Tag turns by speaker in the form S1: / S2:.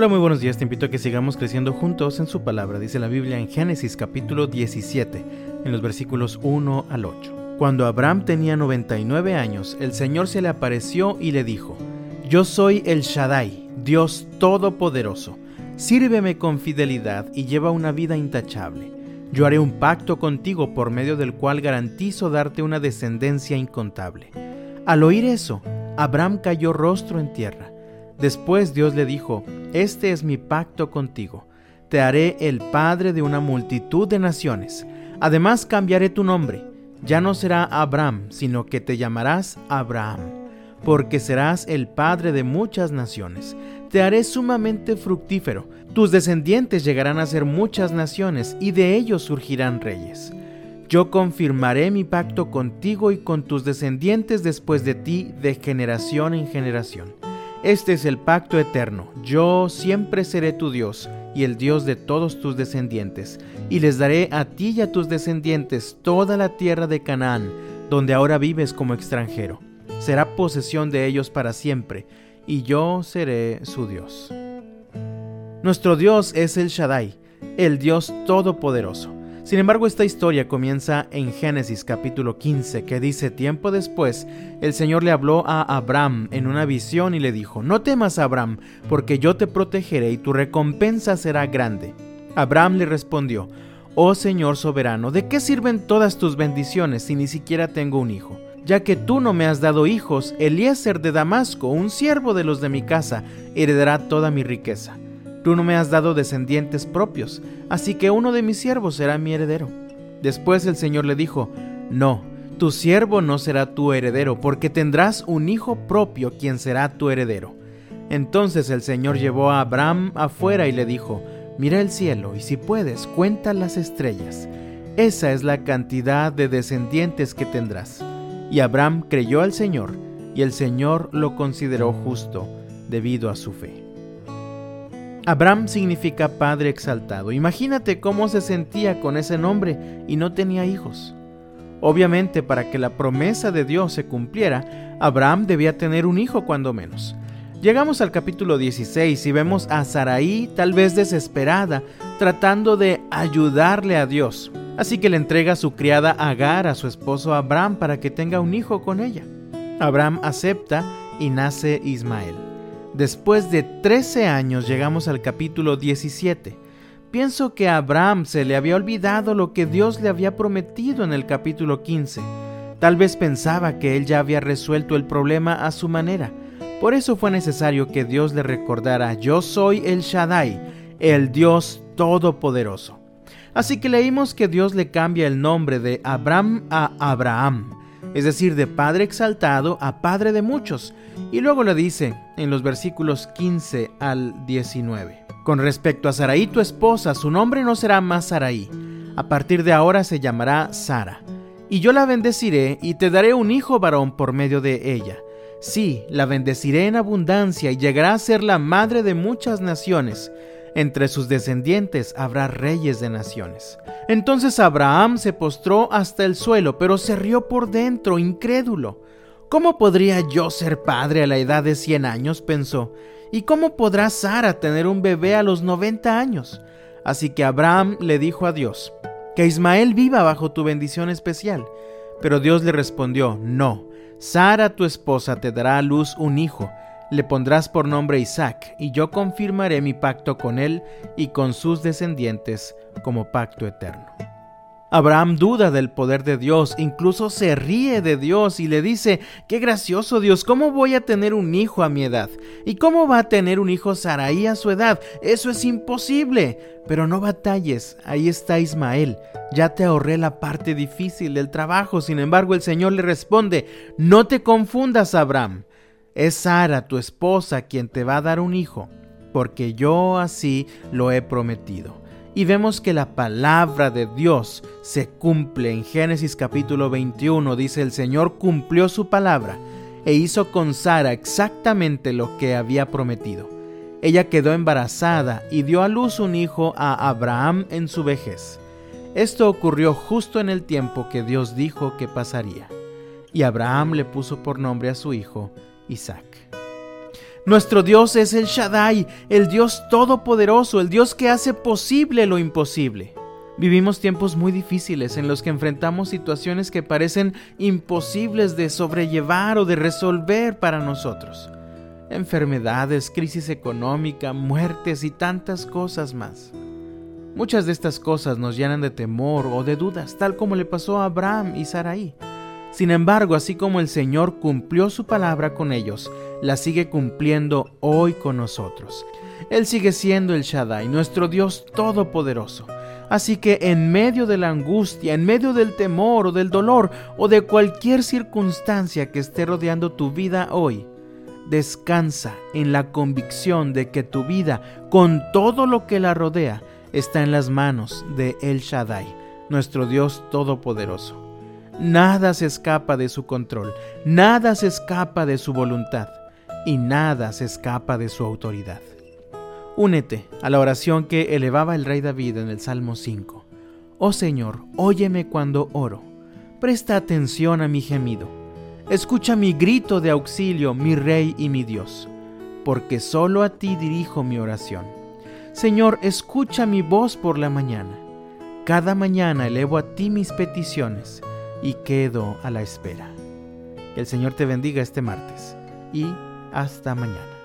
S1: Hola, muy buenos días. Te invito a que sigamos creciendo juntos en su palabra. Dice la Biblia en Génesis capítulo 17, en los versículos 1 al 8. Cuando Abraham tenía 99 años, el Señor se le apareció y le dijo, Yo soy el Shaddai, Dios Todopoderoso. Sírveme con fidelidad y lleva una vida intachable. Yo haré un pacto contigo por medio del cual garantizo darte una descendencia incontable. Al oír eso, Abraham cayó rostro en tierra. Después Dios le dijo, Este es mi pacto contigo. Te haré el padre de una multitud de naciones. Además cambiaré tu nombre. Ya no será Abraham, sino que te llamarás Abraham, porque serás el padre de muchas naciones. Te haré sumamente fructífero. Tus descendientes llegarán a ser muchas naciones, y de ellos surgirán reyes. Yo confirmaré mi pacto contigo y con tus descendientes después de ti de generación en generación este es el pacto eterno. Yo siempre seré tu Dios y el Dios de todos tus descendientes, y les daré a ti y a tus descendientes toda la tierra de Canaán, donde ahora vives como extranjero. Será posesión de ellos para siempre, y yo seré su Dios. Nuestro Dios es el Shaddai, el Dios Todopoderoso. Sin embargo, esta historia comienza en Génesis capítulo 15, que dice, tiempo después, el Señor le habló a Abraham en una visión y le dijo, no temas Abraham, porque yo te protegeré y tu recompensa será grande. Abraham le respondió, Oh Señor soberano, ¿de qué sirven todas tus bendiciones si ni siquiera tengo un hijo? Ya que tú no me has dado hijos, Eliezer de Damasco, un siervo de los de mi casa, heredará toda mi riqueza. Tú no me has dado descendientes propios, así que uno de mis siervos será mi heredero. Después el Señor le dijo, No, tu siervo no será tu heredero, porque tendrás un hijo propio quien será tu heredero. Entonces el Señor llevó a Abraham afuera y le dijo, Mira el cielo y si puedes, cuenta las estrellas. Esa es la cantidad de descendientes que tendrás. Y Abraham creyó al Señor, y el Señor lo consideró justo debido a su fe. Abraham significa padre exaltado. Imagínate cómo se sentía con ese nombre y no tenía hijos. Obviamente, para que la promesa de Dios se cumpliera, Abraham debía tener un hijo cuando menos. Llegamos al capítulo 16 y vemos a Sarai tal vez desesperada, tratando de ayudarle a Dios. Así que le entrega su criada Agar a su esposo Abraham para que tenga un hijo con ella. Abraham acepta y nace Ismael. Después de 13 años llegamos al capítulo 17. Pienso que a Abraham se le había olvidado lo que Dios le había prometido en el capítulo 15. Tal vez pensaba que él ya había resuelto el problema a su manera. Por eso fue necesario que Dios le recordara, yo soy el Shaddai, el Dios Todopoderoso. Así que leímos que Dios le cambia el nombre de Abraham a Abraham es decir, de Padre exaltado a Padre de muchos. Y luego le dice en los versículos 15 al 19. Con respecto a Saraí, tu esposa, su nombre no será más Saraí. A partir de ahora se llamará Sara. Y yo la bendeciré y te daré un hijo varón por medio de ella. Sí, la bendeciré en abundancia y llegará a ser la madre de muchas naciones entre sus descendientes habrá reyes de naciones. Entonces Abraham se postró hasta el suelo, pero se rió por dentro, incrédulo. ¿Cómo podría yo ser padre a la edad de cien años? pensó. ¿Y cómo podrá Sara tener un bebé a los noventa años? Así que Abraham le dijo a Dios, que Ismael viva bajo tu bendición especial. Pero Dios le respondió, no, Sara tu esposa te dará a luz un hijo le pondrás por nombre Isaac, y yo confirmaré mi pacto con él y con sus descendientes como pacto eterno. Abraham duda del poder de Dios, incluso se ríe de Dios y le dice, qué gracioso Dios, ¿cómo voy a tener un hijo a mi edad? ¿Y cómo va a tener un hijo Saraí a su edad? Eso es imposible. Pero no batalles, ahí está Ismael, ya te ahorré la parte difícil del trabajo. Sin embargo, el Señor le responde, no te confundas, Abraham. Es Sara, tu esposa, quien te va a dar un hijo, porque yo así lo he prometido. Y vemos que la palabra de Dios se cumple en Génesis capítulo 21. Dice, el Señor cumplió su palabra e hizo con Sara exactamente lo que había prometido. Ella quedó embarazada y dio a luz un hijo a Abraham en su vejez. Esto ocurrió justo en el tiempo que Dios dijo que pasaría. Y Abraham le puso por nombre a su hijo Isaac. Nuestro Dios es el Shaddai, el Dios todopoderoso, el Dios que hace posible lo imposible. Vivimos tiempos muy difíciles en los que enfrentamos situaciones que parecen imposibles de sobrellevar o de resolver para nosotros. Enfermedades, crisis económica, muertes y tantas cosas más. Muchas de estas cosas nos llenan de temor o de dudas, tal como le pasó a Abraham y Sarai. Sin embargo, así como el Señor cumplió su palabra con ellos, la sigue cumpliendo hoy con nosotros. Él sigue siendo el Shaddai, nuestro Dios todopoderoso Así que en medio de la angustia, en medio del temor o del dolor o de cualquier circunstancia que esté rodeando tu vida hoy, descansa en la convicción de que tu vida, con todo lo que la rodea, está en las manos de El Shaddai, nuestro Dios Todopoderoso. Nada se escapa de su control, nada se escapa de su voluntad y nada se escapa de su autoridad. Únete a la oración que elevaba el rey David en el Salmo 5. Oh Señor, óyeme cuando oro. Presta atención a mi gemido. Escucha mi grito de auxilio, mi Rey y mi Dios, porque solo a ti dirijo mi oración. Señor, escucha mi voz por la mañana. Cada mañana elevo a ti mis peticiones y quedo a la espera. Que el Señor te bendiga este martes y hasta mañana.